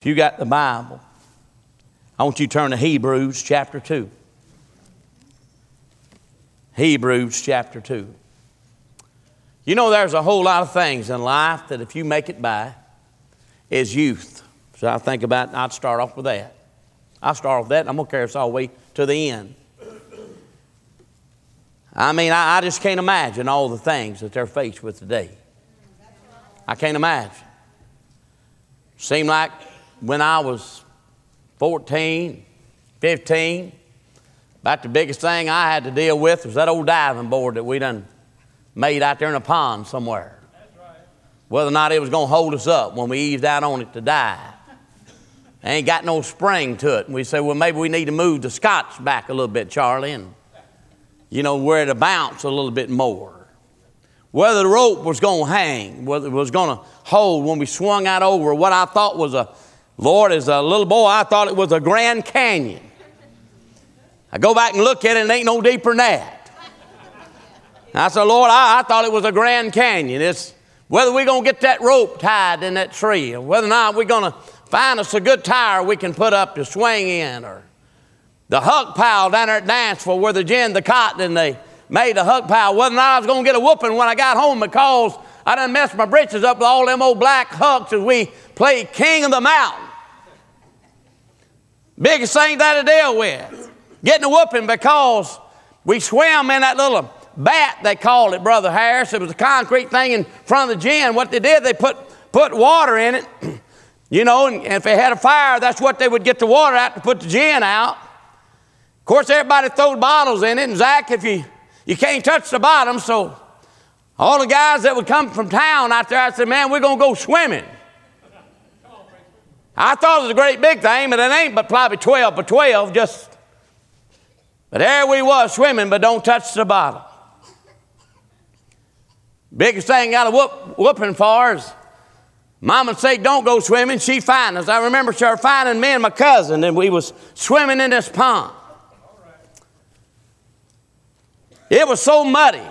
If you got the Bible, I want you to turn to Hebrews chapter 2. Hebrews chapter 2. You know, there's a whole lot of things in life that if you make it by, is youth. So I think about, I'd start off with that. I'll start off with that, I'm going to carry us all the way to the end. I mean, I, I just can't imagine all the things that they're faced with today. I can't imagine. Seem like when I was 14, 15, about the biggest thing I had to deal with was that old diving board that we done made out there in a pond somewhere. Whether or not it was going to hold us up when we eased out on it to dive. Ain't got no spring to it. And we said, well, maybe we need to move the scotch back a little bit, Charlie, and, you know, where to bounce a little bit more. Whether the rope was going to hang, whether it was going to hold when we swung out over what I thought was a Lord, as a little boy, I thought it was a Grand Canyon. I go back and look at it, and it ain't no deeper than that. I said, Lord, I, I thought it was a Grand Canyon. It's whether we're going to get that rope tied in that tree, or whether or not we're going to find us a good tire we can put up to swing in, or the huck pile down there at Danceville where the gin, the cotton, and they made a huck pile, whether or not I was going to get a whooping when I got home because I done messed my britches up with all them old black hucks as we played King of the Mountain. Biggest thing that to deal with. Getting a whooping because we swam in that little bat, they called it, Brother Harris. It was a concrete thing in front of the gin. What they did, they put, put water in it, you know, and, and if they had a fire, that's what they would get the water out to put the gin out. Of course, everybody throwed bottles in it, and Zach, if you, you can't touch the bottom, so all the guys that would come from town out there, I said, man, we're going to go swimming. I thought it was a great big thing, but it ain't but probably 12 by 12, just. But there we was swimming, but don't touch the bottom. Biggest thing got a whoop, whooping for is Mama say don't go swimming. She find us. I remember her finding me and my cousin, and we was swimming in this pond. It was so muddy.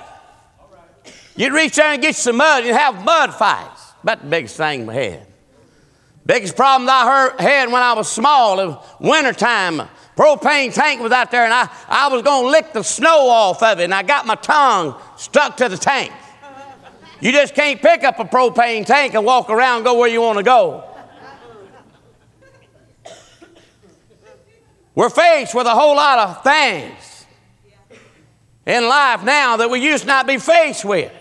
You'd reach there and get some mud, you'd have mud fights. About the biggest thing we had. Biggest problem I had when I was small, it was wintertime. Propane tank was out there, and I, I was going to lick the snow off of it, and I got my tongue stuck to the tank. You just can't pick up a propane tank and walk around and go where you want to go. We're faced with a whole lot of things in life now that we used not be faced with.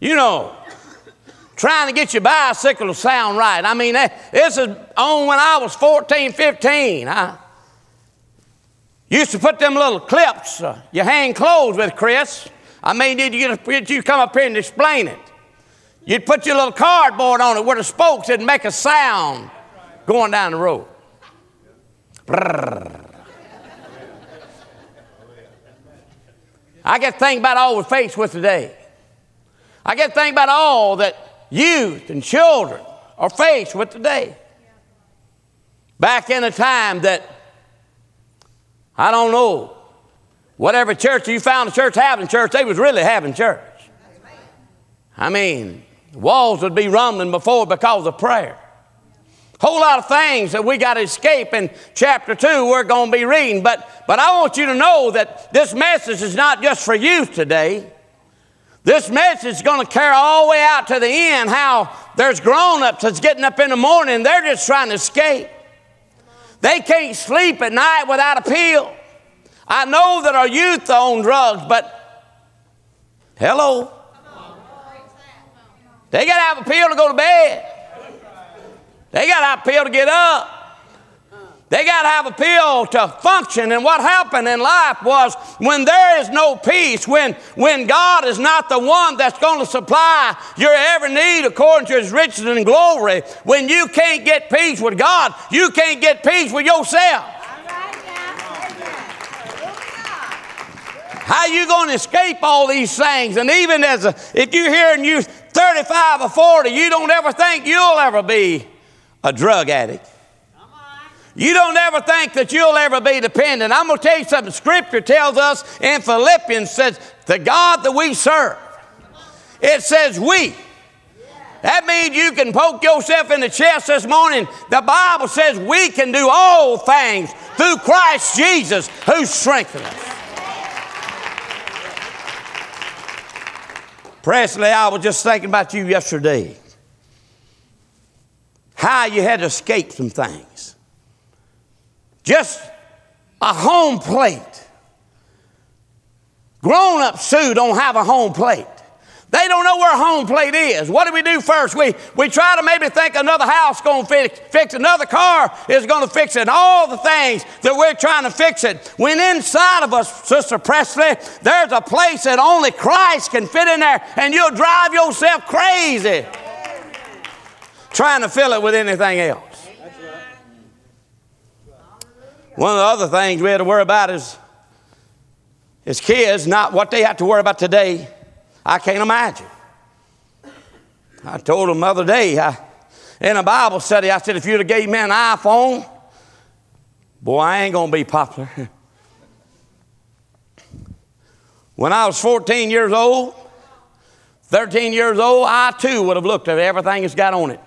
You know, trying to get your bicycle to sound right. I mean, this is on when I was 14, 15. I used to put them little clips uh, you hang clothes with, Chris. I may need you to you come up here and explain it. You'd put your little cardboard on it where the spokes would make a sound going down the road. I get to think about all we're faced with today. I get to think about all that youth and children are faced with today. Back in a time that, I don't know, whatever church you found a church having church, they was really having church. I mean, walls would be rumbling before because of prayer. Whole lot of things that we got to escape in chapter 2 we're going to be reading. But, but I want you to know that this message is not just for youth today. This message is going to carry all the way out to the end how there's grown ups that's getting up in the morning, they're just trying to escape. They can't sleep at night without a pill. I know that our youth are on drugs, but hello. They got to have a pill to go to bed. They got to have a pill to get up. They got to have a pill to function. And what happened in life was when there is no peace, when, when God is not the one that's going to supply your every need according to his riches and glory, when you can't get peace with God, you can't get peace with yourself. How you going to escape all these things? And even as a, if you're here and you're 35 or 40, you don't ever think you'll ever be a drug addict. You don't ever think that you'll ever be dependent. I'm going to tell you something. Scripture tells us in Philippians says, the God that we serve, it says we. That means you can poke yourself in the chest this morning. The Bible says we can do all things through Christ Jesus who strengthens us. Presley, I was just thinking about you yesterday. How you had to escape some things. Just a home plate. Grown up Sue don't have a home plate. They don't know where a home plate is. What do we do first? We, we try to maybe think another house going to fix, fix another car is going to fix it, and all the things that we're trying to fix it. When inside of us, Sister Presley, there's a place that only Christ can fit in there, and you'll drive yourself crazy trying to fill it with anything else. One of the other things we had to worry about is, is kids, not what they have to worry about today. I can't imagine. I told them the other day I, in a Bible study, I said, if you'd have gave me an iPhone, boy, I ain't going to be popular. when I was 14 years old, 13 years old, I too would have looked at everything it's got on it.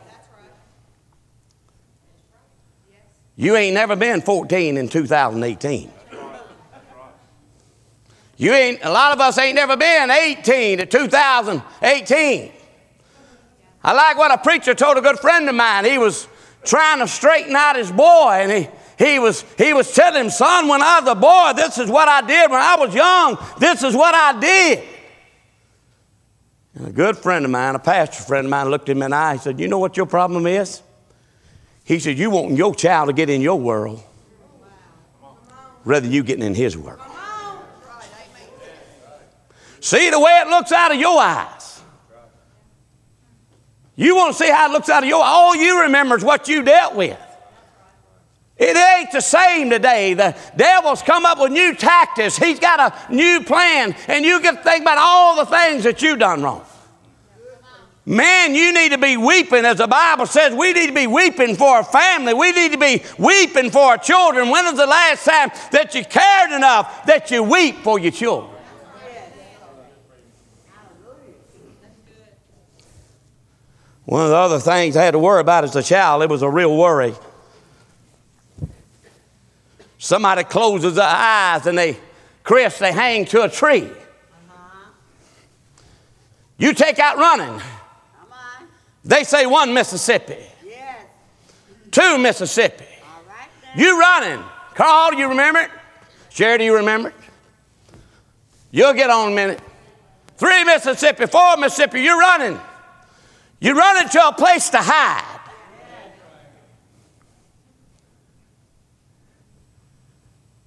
You ain't never been 14 in 2018. You ain't, a lot of us ain't never been 18 to 2018. I like what a preacher told a good friend of mine. He was trying to straighten out his boy, and he, he, was, he was telling him, Son, when I was a boy, this is what I did. When I was young, this is what I did. And a good friend of mine, a pastor friend of mine, looked him in the eye. He said, You know what your problem is? He said, You want your child to get in your world rather than you getting in his world. See the way it looks out of your eyes. You want to see how it looks out of your all you remember is what you dealt with. It ain't the same today. The devil's come up with new tactics. He's got a new plan, and you can think about all the things that you've done wrong. Man, you need to be weeping, as the Bible says, we need to be weeping for our family. We need to be weeping for our children. When was the last time that you cared enough that you weep for your children? One of the other things I had to worry about as a child, it was a real worry. Somebody closes their eyes and they, Chris, they hang to a tree. You take out running. They say one Mississippi. Two Mississippi. you running. Carl, do you remember it? Sherry, do you remember it? You'll get on a minute. Three Mississippi, four Mississippi, you're running. You run into a place to hide.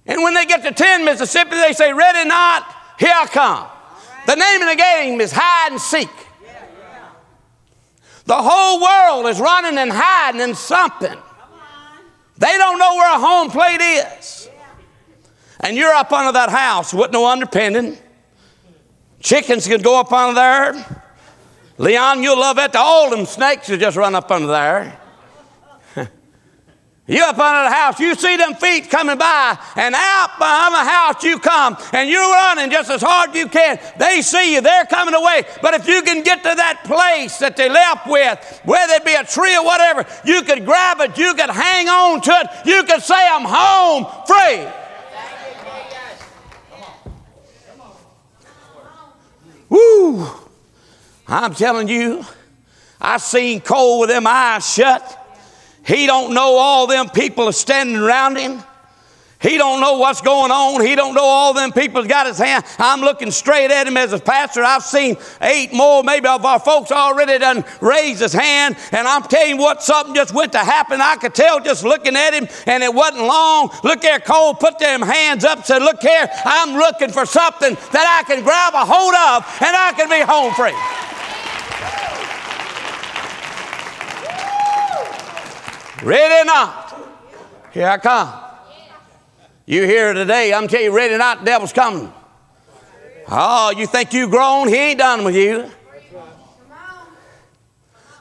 And when they get to 10 Mississippi, they say, Ready not, here I come. The name of the game is hide and seek. The whole world is running and hiding in something. They don't know where a home plate is. And you're up under that house with no underpinning. Chickens can go up under there. Leon, you'll love it. All them snakes will just run up under there. You up under the house, you see them feet coming by, and out behind the house you come, and you're running just as hard you can. They see you, they're coming away. But if you can get to that place that they left with, whether it be a tree or whatever, you could grab it, you could hang on to it, you could say, I'm home free. Woo! I'm telling you, I seen Cole with them eyes shut. He don't know all them people are standing around him. He don't know what's going on. He don't know all them people's got his hand. I'm looking straight at him as a pastor. I've seen eight more, maybe of our folks already done raised his hand. And I'm telling you what, something just went to happen. I could tell just looking at him, and it wasn't long. Look there, Cole put them hands up, said, Look here, I'm looking for something that I can grab a hold of, and I can be home free. Ready or not, here I come. You here today, I'm telling you, ready or not, the devil's coming. Oh, you think you grown? He ain't done with you.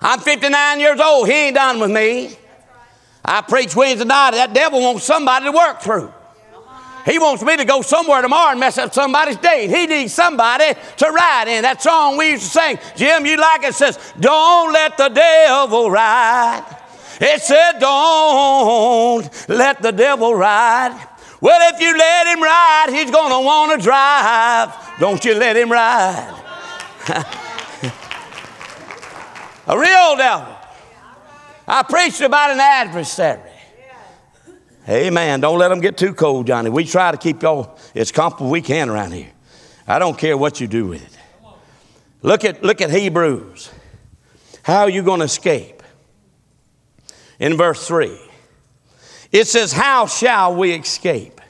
I'm 59 years old. He ain't done with me. I preach Wednesday night. That devil wants somebody to work through. He wants me to go somewhere tomorrow and mess up somebody's date. He needs somebody to ride in. That song we used to sing, Jim, you like it, says, Don't let the devil ride. It said, Don't let the devil ride. Well, if you let him ride, he's going to want to drive. Don't you let him ride. A real devil. I preached about an adversary. Amen. Don't let them get too cold, Johnny. We try to keep y'all as comfortable we can around here. I don't care what you do with it. Look at, look at Hebrews. How are you going to escape? In verse 3, it says, How shall we escape?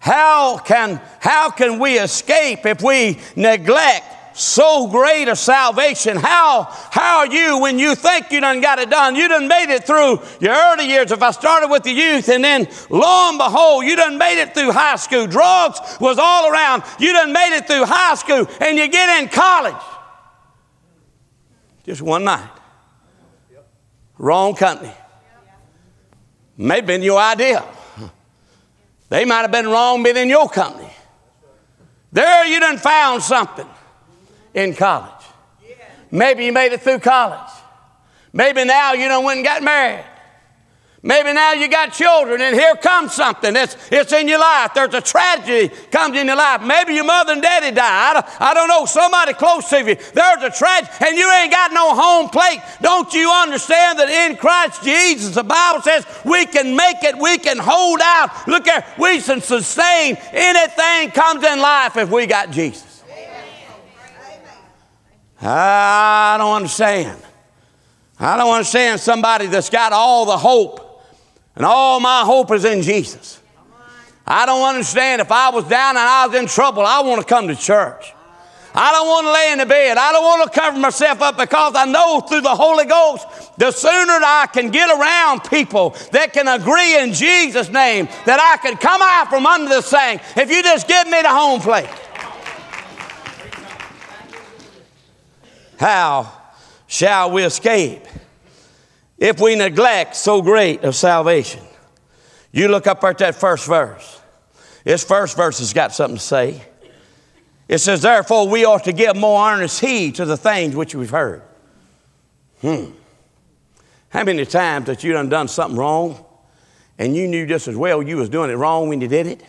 How can, how can we escape if we neglect so great a salvation. How, how are you when you think you done got it done? You done made it through your early years. If I started with the youth and then lo and behold, you done made it through high school. Drugs was all around. You done made it through high school and you get in college. Just one night. Wrong company. May have been your idea. They might have been wrong being in your company. There you done found something in college. Maybe you made it through college. Maybe now you done went and got married. Maybe now you got children and here comes something. It's, it's in your life. There's a tragedy comes in your life. Maybe your mother and daddy died. I, don't know, somebody close to you. There's a tragedy and you ain't got no home plate. Don't you understand that in Christ Jesus, the Bible says we can make it, we can hold out. Look here, we can sustain anything comes in life if we got Jesus. I don't understand. I don't understand somebody that's got all the hope, and all my hope is in Jesus. I don't understand if I was down and I was in trouble, I want to come to church. I don't want to lay in the bed. I don't want to cover myself up because I know through the Holy Ghost, the sooner I can get around people that can agree in Jesus' name, that I can come out from under this thing. If you just give me the home plate. How shall we escape if we neglect so great of salvation? You look up at that first verse. This first verse has got something to say. It says, Therefore, we ought to give more earnest heed to the things which we've heard. Hmm. How many times that you done done something wrong and you knew just as well you was doing it wrong when you did it?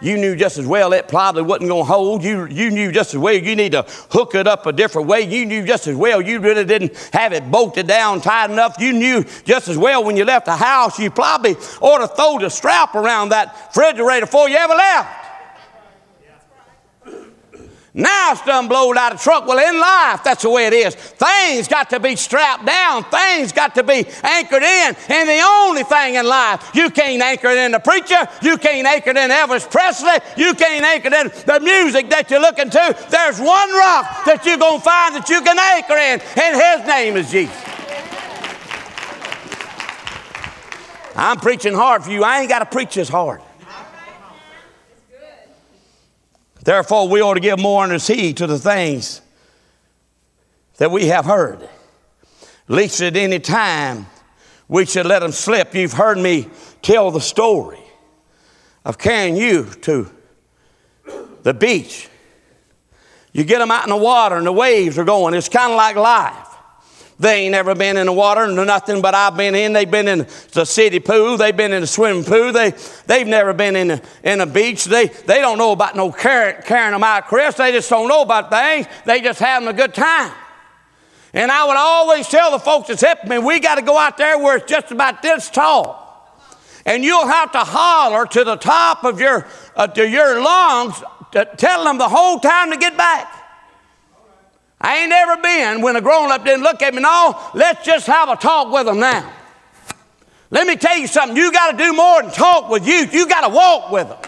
You knew just as well it probably wasn't going to hold. You, you knew just as well you need to hook it up a different way. You knew just as well you really didn't have it bolted down tight enough. You knew just as well when you left the house you probably ought to throw the strap around that refrigerator before you ever left. Now it's done blowed out of truck. Well, in life, that's the way it is. Things got to be strapped down. Things got to be anchored in. And the only thing in life, you can't anchor it in the preacher. You can't anchor it in Elvis Presley. You can't anchor it in the music that you're looking to. There's one rock that you're going to find that you can anchor in, and his name is Jesus. I'm preaching hard for you. I ain't got to preach this hard. Therefore, we ought to give more earnest heed to the things that we have heard. Least at any time we should let them slip. You've heard me tell the story of carrying you to the beach. You get them out in the water and the waves are going. It's kind of like life. They ain't never been in the water, nothing but I've been in. They've been in the city pool. They've been in the swimming pool. They, they've never been in a, in a beach. They, they don't know about no carrying, carrying them out, Chris. They just don't know about things. They just having a good time. And I would always tell the folks that's helping me, we got to go out there where it's just about this tall. And you'll have to holler to the top of your, uh, to your lungs, to, telling them the whole time to get back. I ain't ever been when a grown up didn't look at me. No, let's just have a talk with them now. Let me tell you something. You got to do more than talk with youth. You got to walk with them.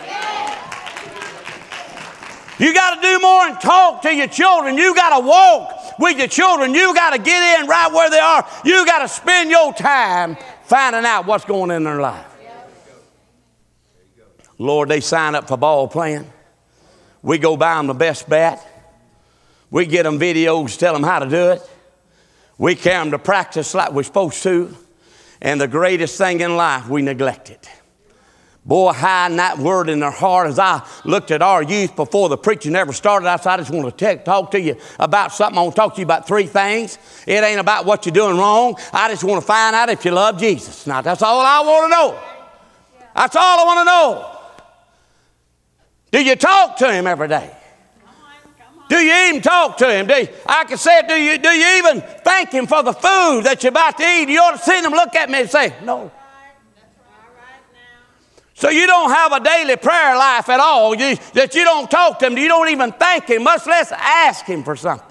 You got to do more than talk to your children. You got to walk with your children. You got to get in right where they are. You got to spend your time finding out what's going on in their life. Lord, they sign up for ball playing. We go buy them the best bat. We get them videos, tell them how to do it. We carry them to practice like we're supposed to. And the greatest thing in life, we neglect it. Boy, hiding that word in their heart as I looked at our youth before the preaching ever started. I said, I just want to talk to you about something. I want to talk to you about three things. It ain't about what you're doing wrong. I just want to find out if you love Jesus. Now, that's all I want to know. That's all I want to know. Do you talk to him every day? Do you even talk to him? Do you, I can say it, do you, do you even thank him for the food that you're about to eat? You ought to see him look at me and say, No. So you don't have a daily prayer life at all, you, that you don't talk to him, you don't even thank him, much less ask him for something.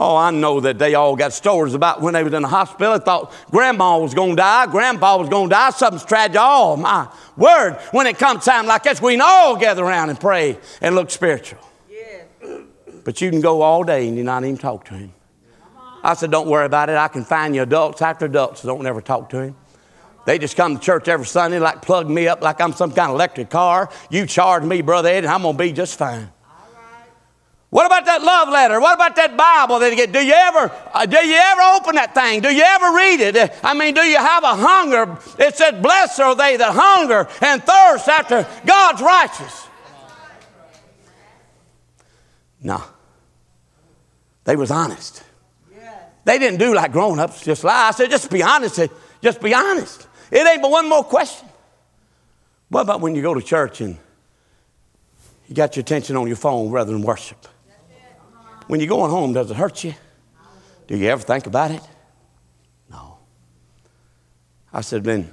Oh, I know that they all got stories about when they was in the hospital. They thought grandma was going to die, grandpa was going to die, something's tragic. Oh, my word. When it comes time like this, we can all gather around and pray and look spiritual. But you can go all day and you not even talk to him. I said, don't worry about it. I can find you adults after adults so don't ever talk to him. They just come to church every Sunday, like plug me up like I'm some kind of electric car. You charge me, Brother Ed, and I'm going to be just fine. What about that love letter? What about that Bible that you get? Do you ever, uh, do you ever open that thing? Do you ever read it? I mean, do you have a hunger? It said, "Blessed are they that hunger and thirst after God's righteousness." No, they was honest. They didn't do like grown-ups, just lie. I said, just be honest. Just be honest. It ain't but one more question. What about when you go to church and you got your attention on your phone rather than worship? When you're going home, does it hurt you? Do you ever think about it? No. I said, then,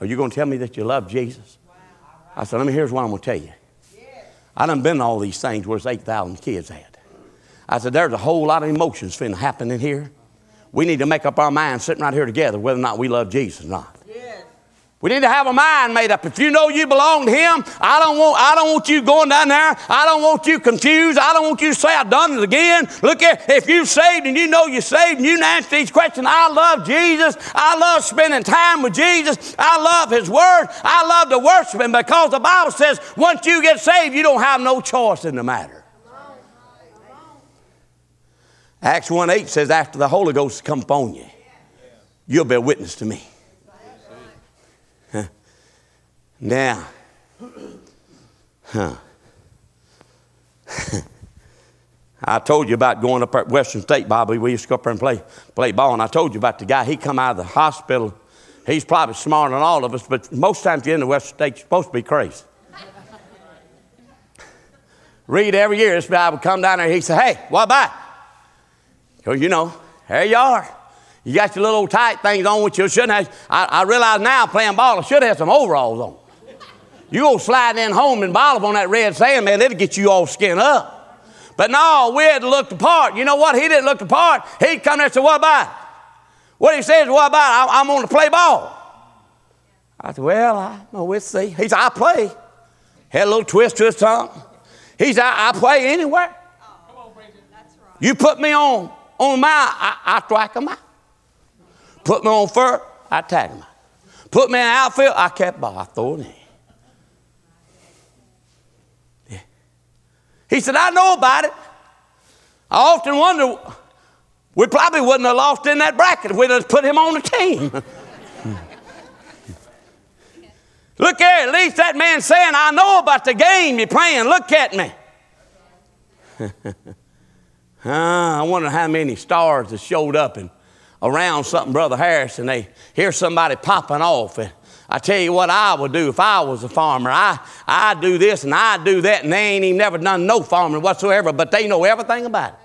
are you going to tell me that you love Jesus? I said, let me, here's what I'm going to tell you. I done been to all these things where there's 8,000 kids at. I said, there's a whole lot of emotions finna happen in here. We need to make up our minds sitting right here together whether or not we love Jesus or not. We need to have a mind made up. If you know you belong to Him, I don't want, I don't want you going down there. I don't want you confused. I don't want you to say, I've done it again. Look at, if you're saved and you know you're saved and you answer these questions, I love Jesus. I love spending time with Jesus. I love His Word. I love to worship Him because the Bible says once you get saved, you don't have no choice in the matter. Acts 1 8 says, after the Holy Ghost come upon you, you'll be a witness to me. Now, huh. I told you about going up at Western State, Bobby. We used to go up there and play, play ball. And I told you about the guy. He come out of the hospital. He's probably smarter than all of us, but most times you're in the Western State, you're supposed to be crazy. Read every year, this guy would come down there. He said, hey, what about? Because, you know, there you are. You got your little tight things on, which you shouldn't have. I, I realize now playing ball, I should have some overalls on. You go slide in home and up on that red sand, man, it'll get you all skinned up. But no, we had to look the part. You know what? He didn't look the part. He'd come there and say, What about? What he says, What about? I, am going to play ball. I said, Well, I know we'll see. He said, I play. Had a little twist to his tongue. He said, I, I play anywhere. You put me on on my, I, I strike him out. Put me on fur, I tag him out. Put me in outfield, I kept ball, I throw it in. He said, I know about it. I often wonder, we probably wouldn't have lost in that bracket if we'd have put him on the team. Look here, at least that man saying, I know about the game you're playing. Look at me. I wonder how many stars that showed up and around something, Brother Harris, and they hear somebody popping off. And, I tell you what I would do if I was a farmer. I, I do this and I do that, and they ain't even never done no farming whatsoever, but they know everything about it.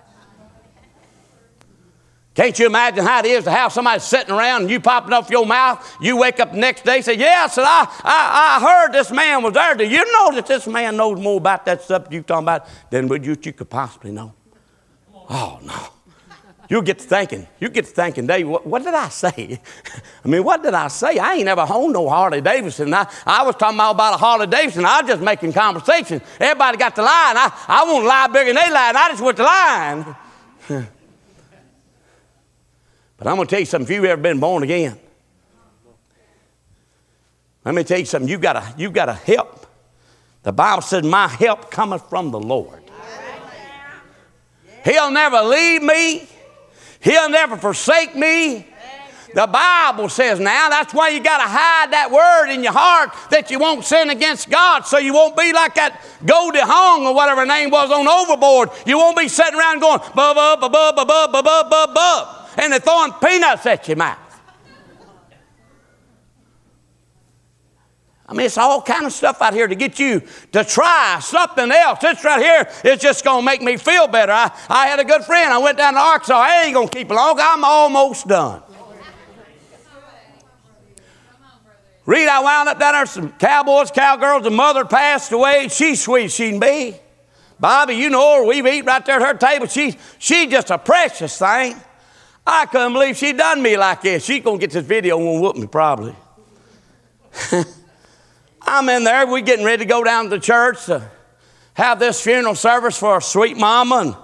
Can't you imagine how it is to have somebody sitting around and you popping off your mouth? You wake up the next day and say, Yeah, I I, I, heard this man was there. Do you know that this man knows more about that stuff you're talking about than what you, you could possibly know? Oh, no. You'll get to thinking, you get to thinking, Dave, what, what, did I say? I mean, what did I say? I ain't never owned no Harley Davidson. I, I was talking about a Harley Davidson. I was just making conversation. Everybody got the line. I, I won't lie bigger than they lie, and I just went the line. but I'm going to tell you something. If you've ever been born again, let me tell you something. You've got you've got to help. The Bible says, My help cometh from the Lord. He'll never leave me. He'll never forsake me. The Bible says now, that's why you got to hide that word in your heart that you won't sin against God so you won't be like that Goldie Hawn or whatever her name was on Overboard. You won't be sitting around going, bub, bub, bub, bub, bub, bub, bub, bub, and they're throwing peanuts at your mouth. I mean, it's all kind of stuff out here to get you to try something else. This right here is just going to make me feel better. I, I had a good friend. I went down to Arkansas. I ain't going to keep long. I'm almost done. Read, I wound up down there, some cowboys, cowgirls, the mother passed away. She's sweet, she can be. Bobby, you know her. We've eaten right there at her table. She's she just a precious thing. I couldn't believe she done me like this. She's going to get this video and whoop me probably. I'm in there. We're getting ready to go down to the church to have this funeral service for our sweet mama. And,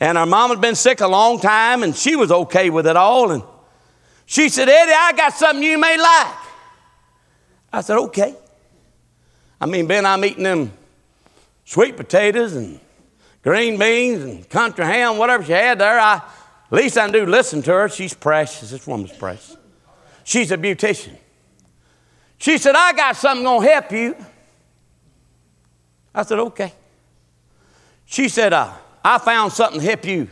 and our mama had been sick a long time, and she was okay with it all. And she said, Eddie, I got something you may like. I said, okay. I mean, Ben, I'm eating them sweet potatoes and green beans and country ham, whatever she had there. I, at least I do listen to her. She's precious. This woman's precious. She's a beautician. She said, I got something going to help you. I said, okay. She said, uh, I found something to help you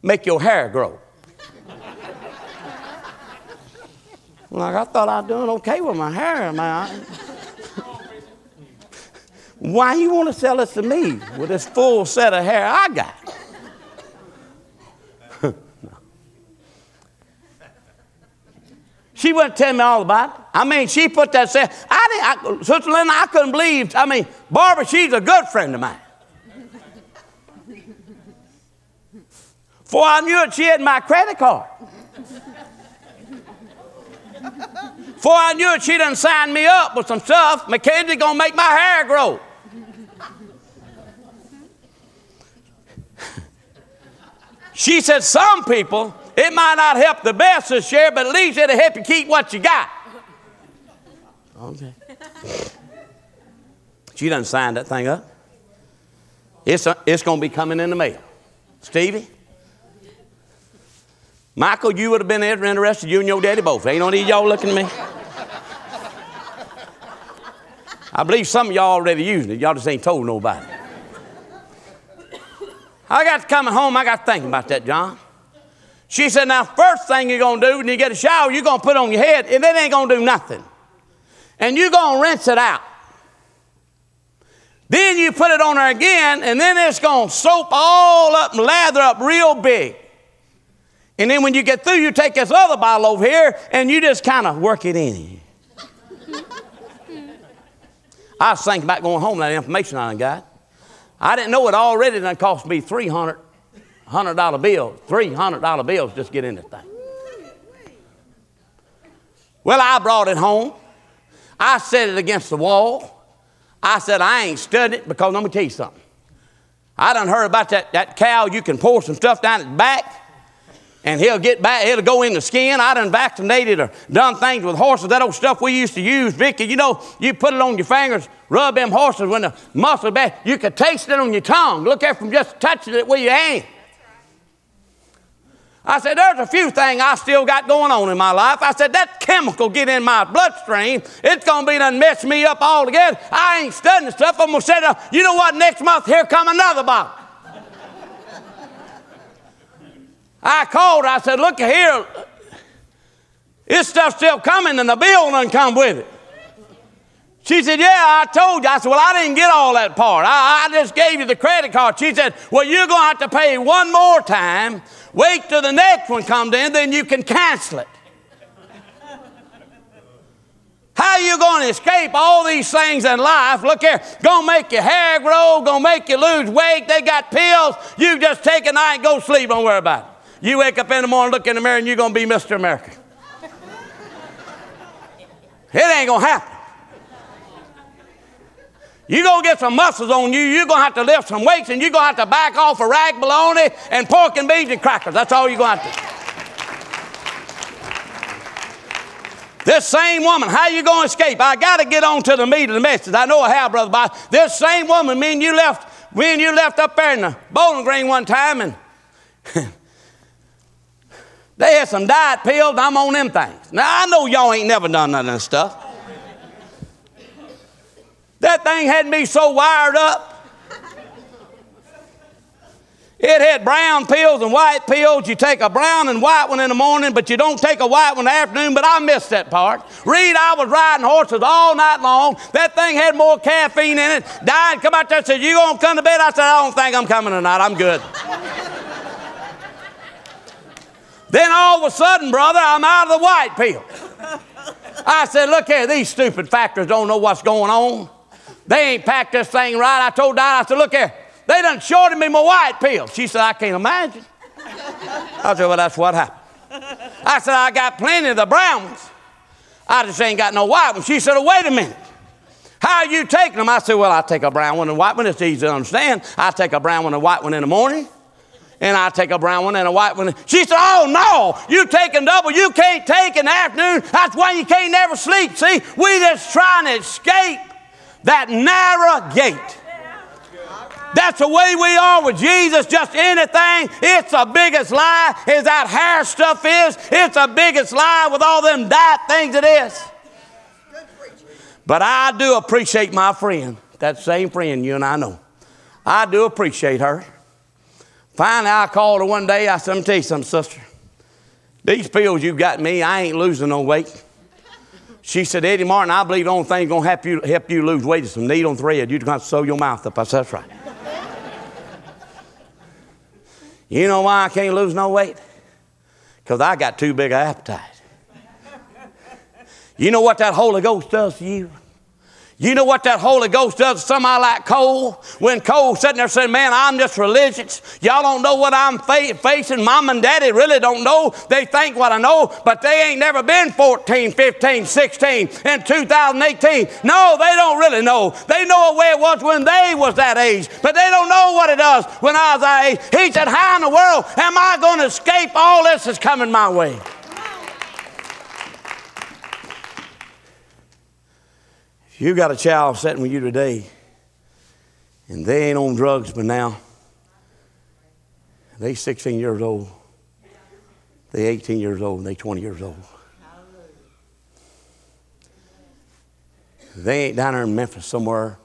make your hair grow. Like, I thought I was doing okay with my hair. Man. Why you want to sell this to me with this full set of hair I got? She wouldn't tell me all about it. I mean, she put that set. I didn't, I, Sister Linda, I couldn't believe. I mean, Barbara, she's a good friend of mine. For I knew it, she had my credit card. For I knew it, she done signed me up with some stuff. Mackenzie gonna make my hair grow. she said, Some people, it might not help the best this year, but at least it'll help you keep what you got. Okay. She done signed that thing up. It's, a, it's going to be coming in the mail. Stevie? Michael, you would have been there interested, you and your daddy both. Ain't no need y'all looking at me. I believe some of y'all already using it. Y'all just ain't told nobody. I got to coming home, I got to thinking about that, John. She said, Now, first thing you're going to do when you get a shower, you're going to put on your head, and it ain't going to do nothing. And you're going to rinse it out. Then you put it on her again, and then it's going to soap all up and lather up real big. And then when you get through, you take this other bottle over here and you just kind of work it in. I was thinking about going home, that information I got. I didn't know it already done cost me 300 $100 bills, $300 bills just get in this thing. Well, I brought it home. I set it against the wall. I said, I ain't studying it because let me tell you something. I done heard about that, that cow, you can pour some stuff down its back and he'll get back, it'll go in the skin. I done vaccinated or done things with horses. That old stuff we used to use, Vicky, you know, you put it on your fingers, rub them horses when the muscle back, you could taste it on your tongue. Look at from just touching it with your hand. I said, there's a few things I still got going on in my life. I said, that chemical get in my bloodstream. It's going to be done mess me up altogether. I ain't studying the stuff. I'm going to say, you know what, next month, here come another bottle. I called I said, look here, this stuff's still coming and the bill doesn't come with it. She said, Yeah, I told you. I said, Well, I didn't get all that part. I, I just gave you the credit card. She said, Well, you're going to have to pay one more time. Wait till the next one comes in, then you can cancel it. How you going to escape all these things in life? Look here, gonna make your hair grow, gonna make you lose weight. They got pills. You just take a night and go sleep. Don't worry about it. You wake up in the morning, look in the mirror, and you're going to be Mr. America. it ain't going to happen. You're going to get some muscles on you. You're going to have to lift some weights, and you're going to have to back off of rag bologna and pork and beans and crackers. That's all you're going to have to This same woman, how you going to escape? I got to get on to the meat of the message. I know I have, Brother Bob. This same woman, me and you left, me and you left up there in the bowling green one time, and They had some diet pills, I'm on them things. Now, I know y'all ain't never done none of that stuff. That thing had me so wired up. It had brown pills and white pills. You take a brown and white one in the morning, but you don't take a white one in the afternoon. But I missed that part. Read, I was riding horses all night long. That thing had more caffeine in it. Died, come out there and said, You gonna come to bed? I said, I don't think I'm coming tonight. I'm good. then all of a sudden, brother, I'm out of the white pill. I said, Look here, these stupid factors don't know what's going on. They ain't packed this thing right. I told Diane, I said, Look here, they done shorted me my white pill. She said, I can't imagine. I said, Well, that's what happened. I said, I got plenty of the brown ones. I just ain't got no white ones. She said, oh, Wait a minute. How are you taking them? I said, Well, I take a brown one and a white one. It's easy to understand. I take a brown one and a white one in the morning, and I take a brown one and a white one. She said, Oh, no, you taking double. You can't take in the afternoon. That's why you can't never sleep. See, we just trying to escape that narrow gate. That's the way we are with Jesus. Just anything. It's the biggest lie. Is that hair stuff is? It's the biggest lie with all them diet things it is. But I do appreciate my friend, that same friend you and I know. I do appreciate her. Finally, I called her one day. I said, me tell you something, sister. These pills you got me, I ain't losing no weight. She said, Eddie Martin, I believe the only thing going to help you, help you lose weight is some needle and thread. You're going to sew your mouth up. I said, That's right. You know why I can't lose no weight? Because I got too big an appetite. You know what that Holy Ghost does to you? You know what that Holy Ghost does somebody like Cole? When Cole sitting there saying, Man, I'm just religious. Y'all don't know what I'm fa- facing. Mom and daddy really don't know. They think what I know, but they ain't never been 14, 15, 16, and 2018. No, they don't really know. They know the way it was when they was that age, but they don't know what it does when I was that age. He said, How in the world am I going to escape all this that's coming my way? You got a child sitting with you today, and they ain't on drugs, but now they 16 years old, they 18 years old, and they 20 years old. They ain't down there in Memphis somewhere,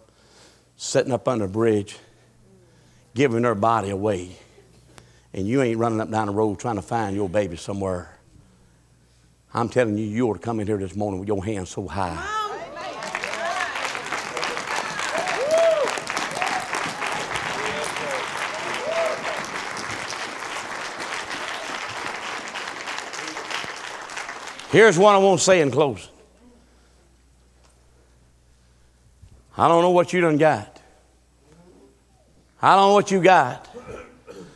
sitting up under a bridge, giving their body away, and you ain't running up down the road trying to find your baby somewhere. I'm telling you, you ought to come in here this morning with your hands so high. Here's what I want to say in closing. I don't know what you done got. I don't know what you got.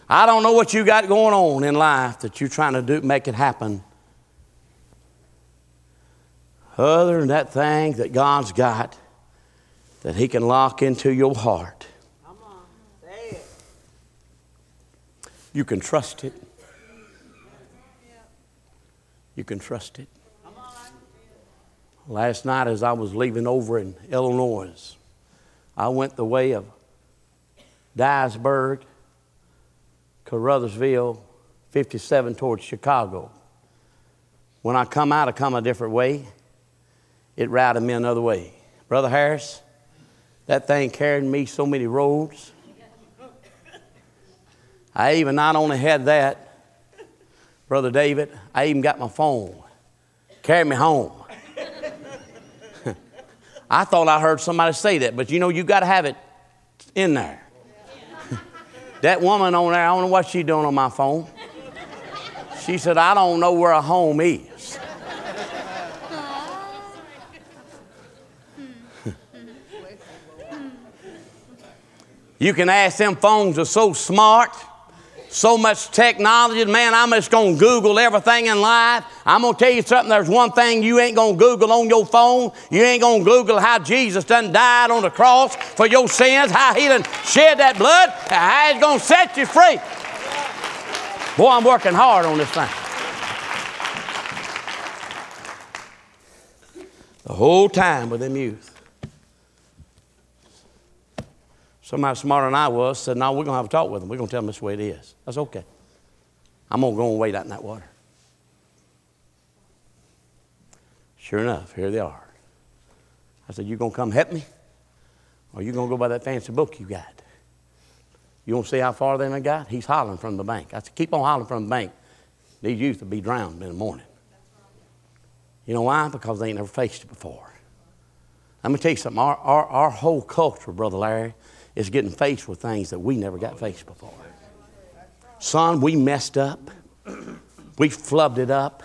I don't know what you got going on in life that you're trying to do make it happen. Other than that thing that God's got that He can lock into your heart. Come on. Say it. You can trust it. You can trust it. Last night, as I was leaving over in Illinois, I went the way of Dyersburg, Caruthersville, 57 towards Chicago. When I come out, I come a different way. It routed me another way. Brother Harris, that thing carried me so many roads. I even not only had that, Brother David, I even got my phone. Carry me home. I thought I heard somebody say that, but you know, you got to have it in there. that woman on there, I don't know what she's doing on my phone. She said, I don't know where a home is. you can ask them phones are so smart so much technology. Man, I'm just going to Google everything in life. I'm going to tell you something. There's one thing you ain't going to Google on your phone. You ain't going to Google how Jesus done died on the cross for your sins, how he done shed that blood, how he's going to set you free. Boy, I'm working hard on this thing. The whole time with them youth. Somebody smarter than I was said, No, we're going to have a talk with them. We're going to tell them this way it is. That's okay. I'm going to go and wait out in that water. Sure enough, here they are. I said, You going to come help me? Or you going to go by that fancy book you got? You want to see how far they done got? He's hollering from the bank. I said, Keep on hollering from the bank. These youth will be drowned in the morning. You know why? Because they ain't never faced it before. Let me tell you something. Our, our, our whole culture, Brother Larry, is getting faced with things that we never got faced before. Son, we messed up. We flubbed it up.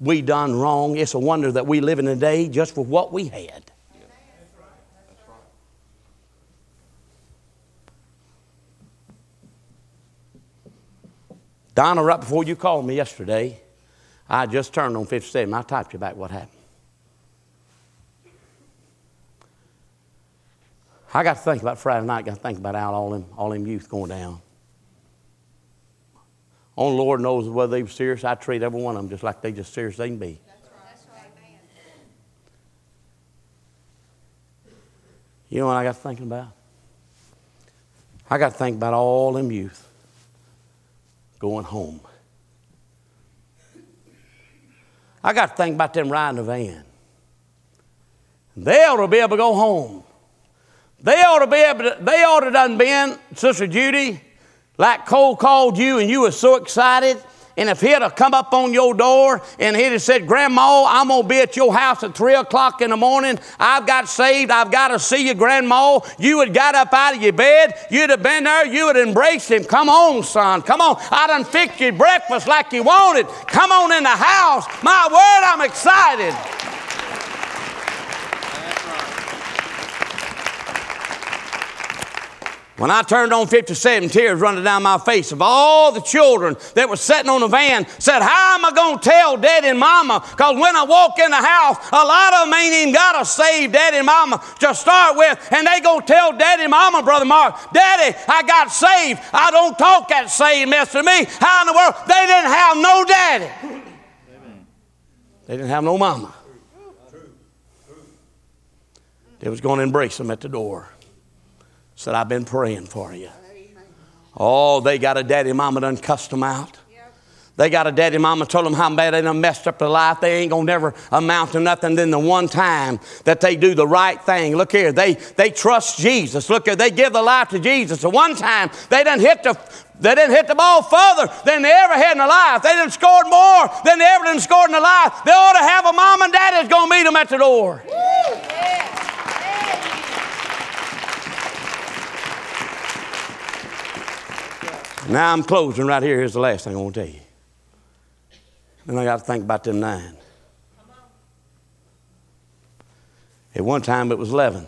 We done wrong. It's a wonder that we live in a day just for what we had. Donna, right before you called me yesterday, I just turned on 57. I typed you back what happened. I got to think about Friday night, got to think about out all them, all them youth going down. Only Lord knows whether they were serious. I treat every one of them just like they just serious they can be. You know what I got to thinking about? I got to think about all them youth going home. I got to think about them riding a van. They ought to be able to go home. They ought to be able to, they ought to done been, Sister Judy, like Cole called you and you were so excited. And if he'd have come up on your door and he'd have said, Grandma, I'm going to be at your house at 3 o'clock in the morning. I've got saved. I've got to see you, Grandma. You had got up out of your bed. You'd have been there. You would have embraced him. Come on, son. Come on. I done fixed your breakfast like you wanted. Come on in the house. My word, I'm excited. When I turned on 57, tears running down my face of all the children that were sitting on the van said, How am I going to tell daddy and mama? Because when I walk in the house, a lot of them ain't even got to save daddy and mama to start with. And they go tell daddy and mama, Brother Mark, Daddy, I got saved. I don't talk that saved mess to me. How in the world? They didn't have no daddy. They didn't have no mama. They was going to embrace them at the door said, I've been praying for you. Oh, they got a daddy mama done cussed them out. They got a daddy mama told them how bad they done messed up their life. They ain't gonna never amount to nothing than the one time that they do the right thing. Look here, they, they trust Jesus. Look here, they give their life to Jesus. The one time they done hit the they didn't hit the ball further than they ever had in their life. They didn't scored more than they ever done scored in their life. They ought to have a mom and dad that's gonna meet them at the door. Now I'm closing right here. Here's the last thing I want to tell you. Then I got to think about them nine. At one time it was 11.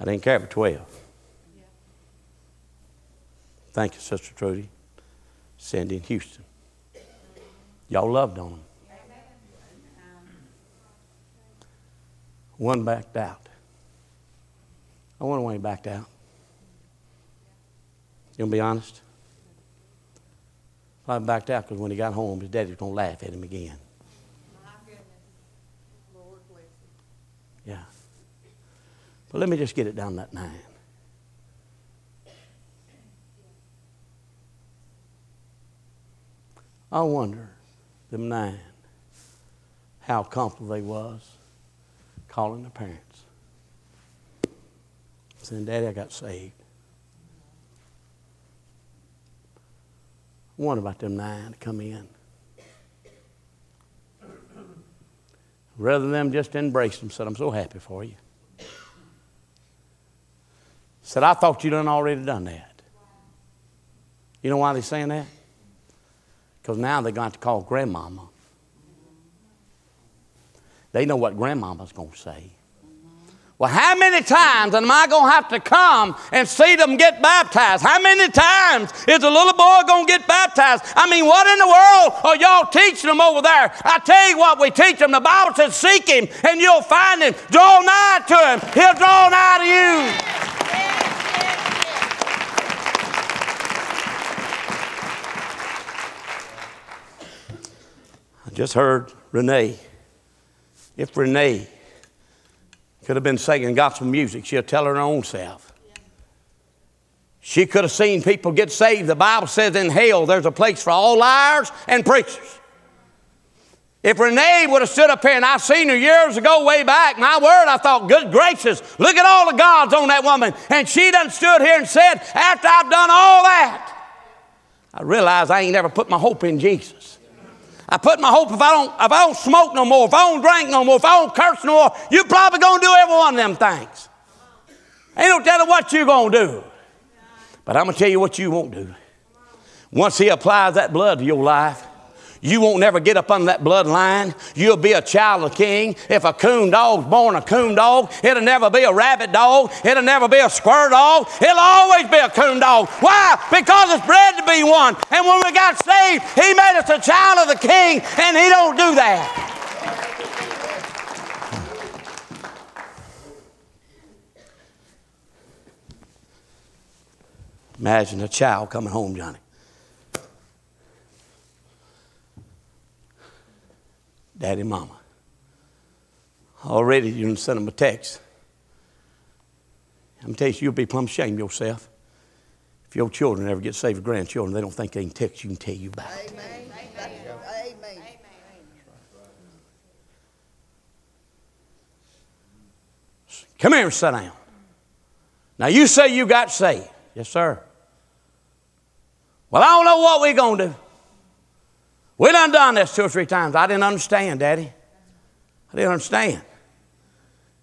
I didn't care for 12. Thank you, Sister Trudy, Cindy, and Houston. Y'all loved on them. One backed out. I wonder why he backed out. You gonna be honest? I backed out because when he got home, his daddy was gonna laugh at him again. Yeah. But let me just get it down that nine. I wonder, them nine, how comfortable they was calling their parents. Saying, Daddy, I got saved. One about them nine to come in. Rather than them just embrace them, said, I'm so happy for you. Said, I thought you done already done that. You know why they're saying that? Because now they're going to, call grandmama. They know what grandmama's going to say. Well, how many times am I going to have to come and see them get baptized? How many times is a little boy going to get baptized? I mean, what in the world are y'all teaching them over there? I tell you what we teach them. The Bible says, seek him and you'll find him. Draw nigh to him. He'll draw nigh to you. I just heard Renee. If Renee could have been singing gospel music. She'll tell her own self. She could have seen people get saved. The Bible says in hell there's a place for all liars and preachers. If Renee would have stood up here and I seen her years ago, way back, my word, I thought, good gracious, look at all the gods on that woman. And she done stood here and said, after I've done all that, I realized I ain't never put my hope in Jesus. I put my hope if I don't if I don't smoke no more, if I don't drink no more, if I don't curse no more, you probably gonna do every one of them things. Ain't no telling what you're gonna do. But I'm gonna tell you what you won't do. Once he applies that blood to your life, you won't never get up under that bloodline. You'll be a child of king. If a coon dog's born a coon dog, it'll never be a rabbit dog. It'll never be a squirrel dog. It'll always be a coon dog. Why? Because it's bred to be one. And when we got saved, he made us a child of the king, and he don't do that. Imagine a child coming home, Johnny. Daddy, Mama. Already you done sent them a text. I'm telling you, you'll be plumb ashamed yourself. If your children ever get saved, grandchildren, they don't think they can text you and tell you about it. Amen. Amen. Come here and sit down. Now you say you got saved. Yes, sir. Well, I don't know what we're going to do. We done done this two or three times. I didn't understand, Daddy. I didn't understand.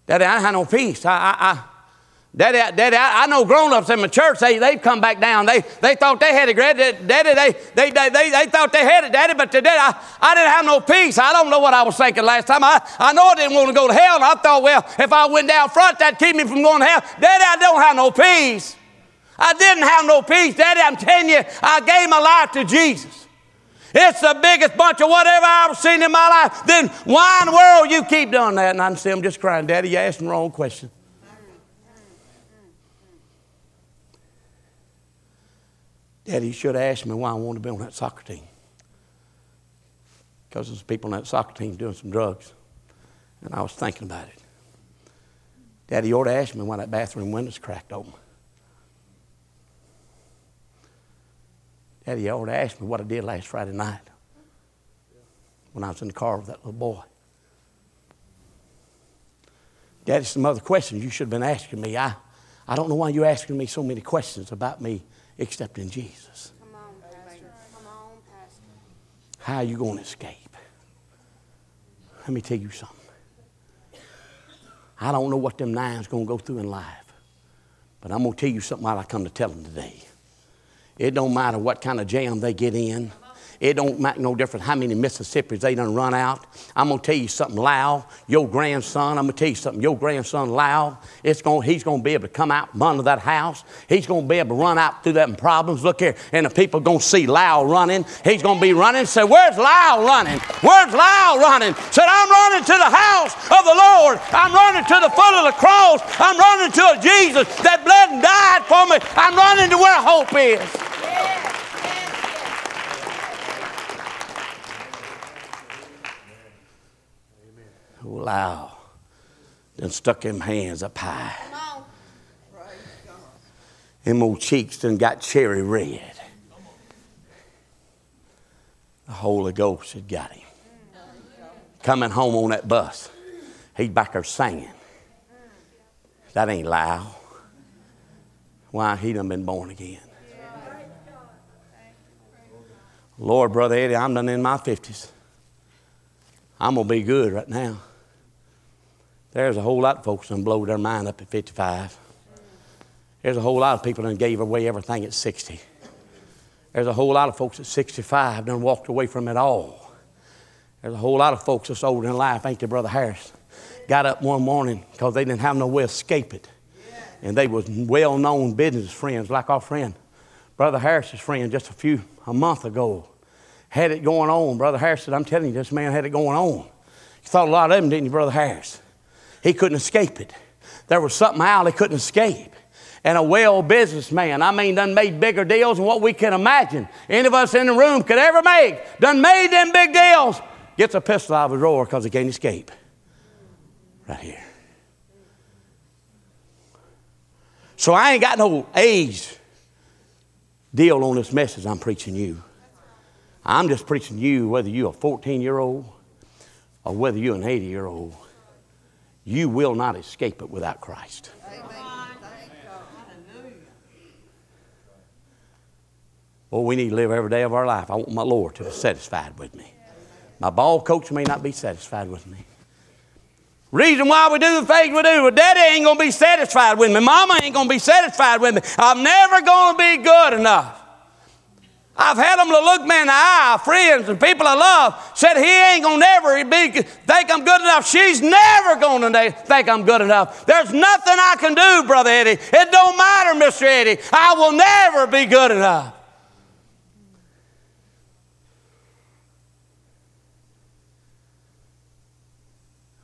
Daddy, I had no peace. I, I, I Daddy, Daddy, I, I know grown-ups in my church, they, they've come back down. They, they thought they had it, Daddy, they, they, they, they, they thought they had it, Daddy, but today I, I didn't have no peace. I don't know what I was thinking last time. I, I know I didn't want to go to hell, and I thought, well, if I went down front, that'd keep me from going to hell. Daddy, I don't have no peace. I didn't have no peace. Daddy, I'm telling you, I gave my life to Jesus. It's the biggest bunch of whatever I've ever seen in my life. Then why in the world you keep doing that? And I see them just crying, Daddy, you asked the wrong question. Daddy, you should have asked me why I wanted to be on that soccer team. Because there's people on that soccer team doing some drugs. And I was thinking about it. Daddy, you ought to ask me why that bathroom window's cracked open. Daddy, you ought to ask me what I did last Friday night when I was in the car with that little boy. Daddy, some other questions you should have been asking me. I, I don't know why you're asking me so many questions about me except in Jesus. Come on, Pastor. Come on, Pastor. How are you going to escape? Let me tell you something. I don't know what them nines going to go through in life, but I'm going to tell you something while I come to tell them today. It don't matter what kind of jam they get in. It don't make no difference how many Mississippis they done run out. I'm gonna tell you something loud. Your grandson, I'm gonna tell you something. Your grandson loud. It's gonna, he's gonna be able to come out under that house. He's gonna be able to run out through that problems. Look here, and the people gonna see Lyle running. He's gonna be running. Say, where's Lyle running? Where's Lyle running? Said, I'm running to the house of the Lord. I'm running to the foot of the cross. I'm running to a Jesus that bled and died for me. I'm running to where hope is. Wow. Then stuck them hands up high. Them old cheeks done got cherry red. The Holy Ghost had got him. Coming home on that bus, he's back there singing. That ain't loud. Why? He done been born again. Lord, Brother Eddie, I'm done in my 50s. I'm going to be good right now. There's a whole lot of folks that blow their mind up at 55. There's a whole lot of people that gave away everything at 60. There's a whole lot of folks at 65 done walked away from it all. There's a whole lot of folks that's older in life, ain't they, Brother Harris? Got up one morning because they didn't have no way to escape it. And they was well-known business friends, like our friend, Brother Harris's friend, just a few, a month ago, had it going on. Brother Harris said, I'm telling you, this man had it going on. You thought a lot of them, didn't you, Brother Harris? He couldn't escape it. There was something out he couldn't escape. And a well businessman, I mean, done made bigger deals than what we can imagine. Any of us in the room could ever make. Done made them big deals. Gets a pistol out of his drawer because he can't escape. Right here. So I ain't got no age deal on this message I'm preaching you. I'm just preaching you whether you're a 14 year old, or whether you're an 80 year old, you will not escape it without Christ. Well, we need to live every day of our life. I want my Lord to be satisfied with me. My ball coach may not be satisfied with me. Reason why we do the things we do, well, daddy ain't gonna be satisfied with me. Mama ain't gonna be satisfied with me. I'm never gonna be good enough. I've had them to look me in the eye, friends and people I love, said he ain't gonna never be, think I'm good enough. She's never gonna think I'm good enough. There's nothing I can do, Brother Eddie. It don't matter, Mr. Eddie. I will never be good enough.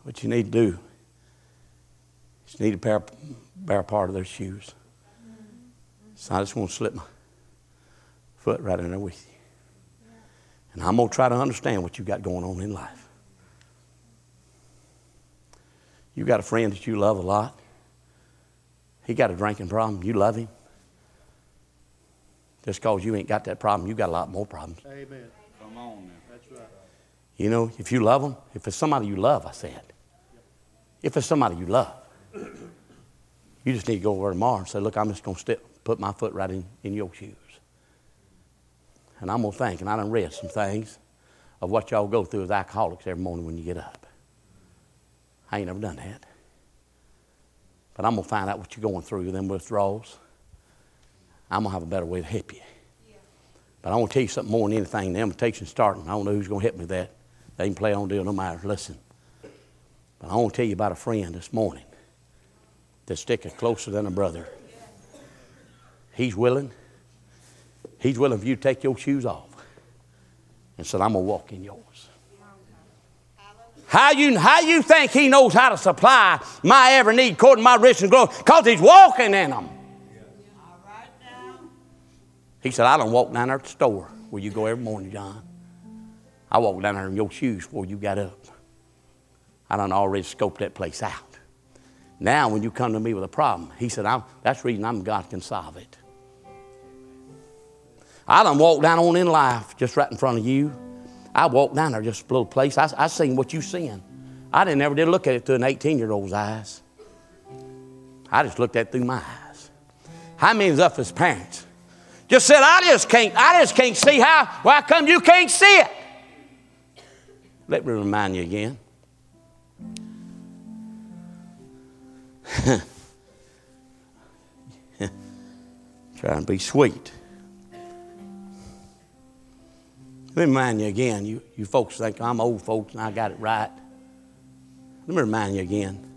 What you need to do is you need to bear, bear part of their shoes. So I just want to slip my foot right in there with you. And I'm going to try to understand what you got going on in life. You got a friend that you love a lot. He got a drinking problem. You love him. Just because you ain't got that problem, you got a lot more problems. Amen. Come on now. That's right. You know, if you love them, if it's somebody you love, I said, if it's somebody you love, you just need to go over tomorrow and say, Look, I'm just going to step, put my foot right in, in your shoes. And I'm going to think, and I done read some things of what y'all go through as alcoholics every morning when you get up. I ain't never done that. But I'm going to find out what you're going through with them withdrawals. I'm going to have a better way to help you. But I want to tell you something more than anything. The invitation's starting. I don't know who's going to help me with that. They can play on deal no matter. Listen. But I want to tell you about a friend this morning that's sticking closer than a brother. He's willing. He's willing for you to take your shoes off and said, I'm going to walk in yours. How you, how you think he knows how to supply my every need according to my riches and glory? Because he's walking in them. He said, I don't walk down there at the store where you go every morning, John. I walk down there in your shoes before you got up. I done already scoped that place out. Now, when you come to me with a problem, he said, that's the reason I'm God can solve it. I done walked down on in life just right in front of you. I walked down there just a little place. I, I seen what you seen. I didn't ever did look at it through an 18 year old's eyes. I just looked at it through my eyes. How many of us as parents just said, I just can't, I just can't see how, why come you can't see it? Let me remind you again. Trying to be sweet. Let me remind you again, you, you folks think I'm old folks and I got it right. Let me remind you again.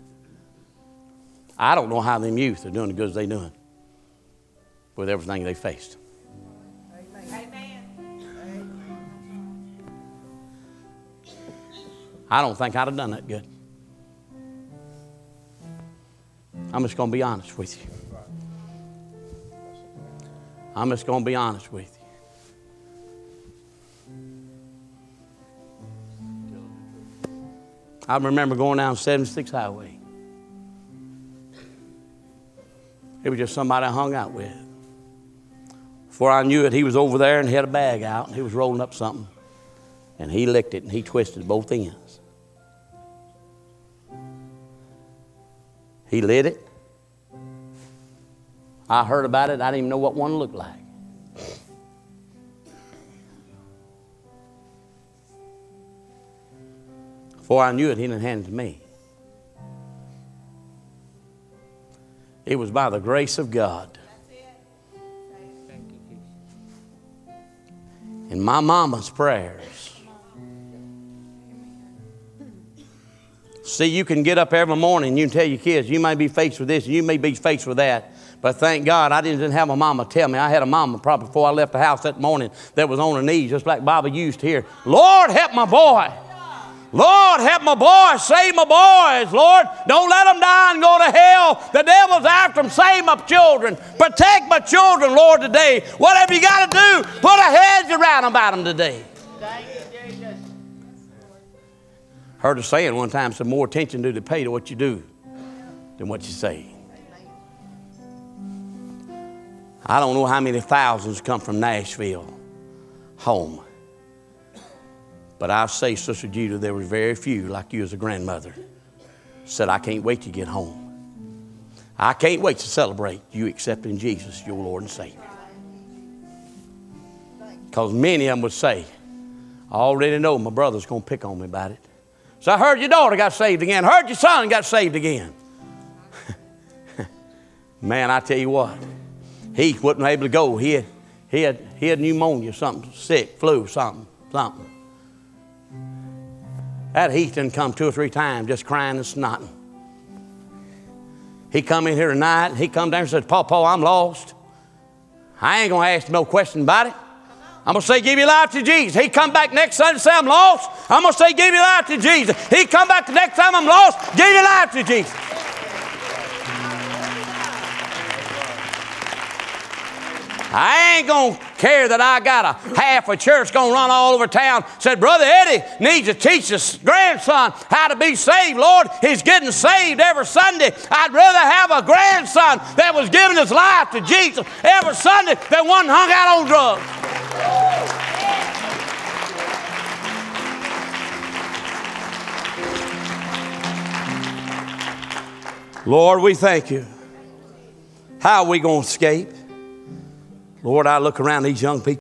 I don't know how them youth are doing as good as they're doing with everything they faced. I don't think I'd have done that good. I'm just going to be honest with you. I'm just going to be honest with you. I remember going down 76 Highway. It was just somebody I hung out with. Before I knew it, he was over there and he had a bag out and he was rolling up something. And he licked it and he twisted both ends. He lit it. I heard about it. I didn't even know what one looked like. Before I knew it, he didn't hand it to me. It was by the grace of God. And my mama's prayers See, you can get up every morning and you can tell your kids, you may be faced with this, and you may be faced with that. But thank God I didn't have a mama tell me. I had a mama probably before I left the house that morning that was on her knees, just like Bobby used to hear. Lord, help my boy. Lord, help my boys. Save my boys, Lord. Don't let them die and go to hell. The devil's after them. Save my children. Protect my children, Lord, today. Whatever you got to do, put a hedge around about them today. Heard a saying one time, some more attention do they pay to what you do than what you say. I don't know how many thousands come from Nashville home. But I say, Sister Judy, there were very few like you as a grandmother said, I can't wait to get home. I can't wait to celebrate you accepting Jesus, your Lord and Savior. Because many of them would say, I already know my brother's going to pick on me about it. So I heard your daughter got saved again. Heard your son got saved again. Man, I tell you what, he wasn't able to go. He had, he had, he had pneumonia, something sick, flu, something, something. That Heath didn't come two or three times just crying and snotting. He come in here tonight and he come down and said, Paul, Paul, I'm lost. I ain't gonna ask no question about it. I'm gonna say, give your life to Jesus. He come back next Sunday and say, I'm lost. I'm gonna say, give your life to Jesus. He come back the next time I'm lost, give your life to Jesus. I ain't gonna care that I got a half a church gonna run all over town. Said, Brother Eddie needs to teach his grandson how to be saved. Lord, he's getting saved every Sunday. I'd rather have a grandson that was giving his life to Jesus every Sunday than one hung out on drugs. Lord, we thank you. How are we going to escape? Lord, I look around these young people.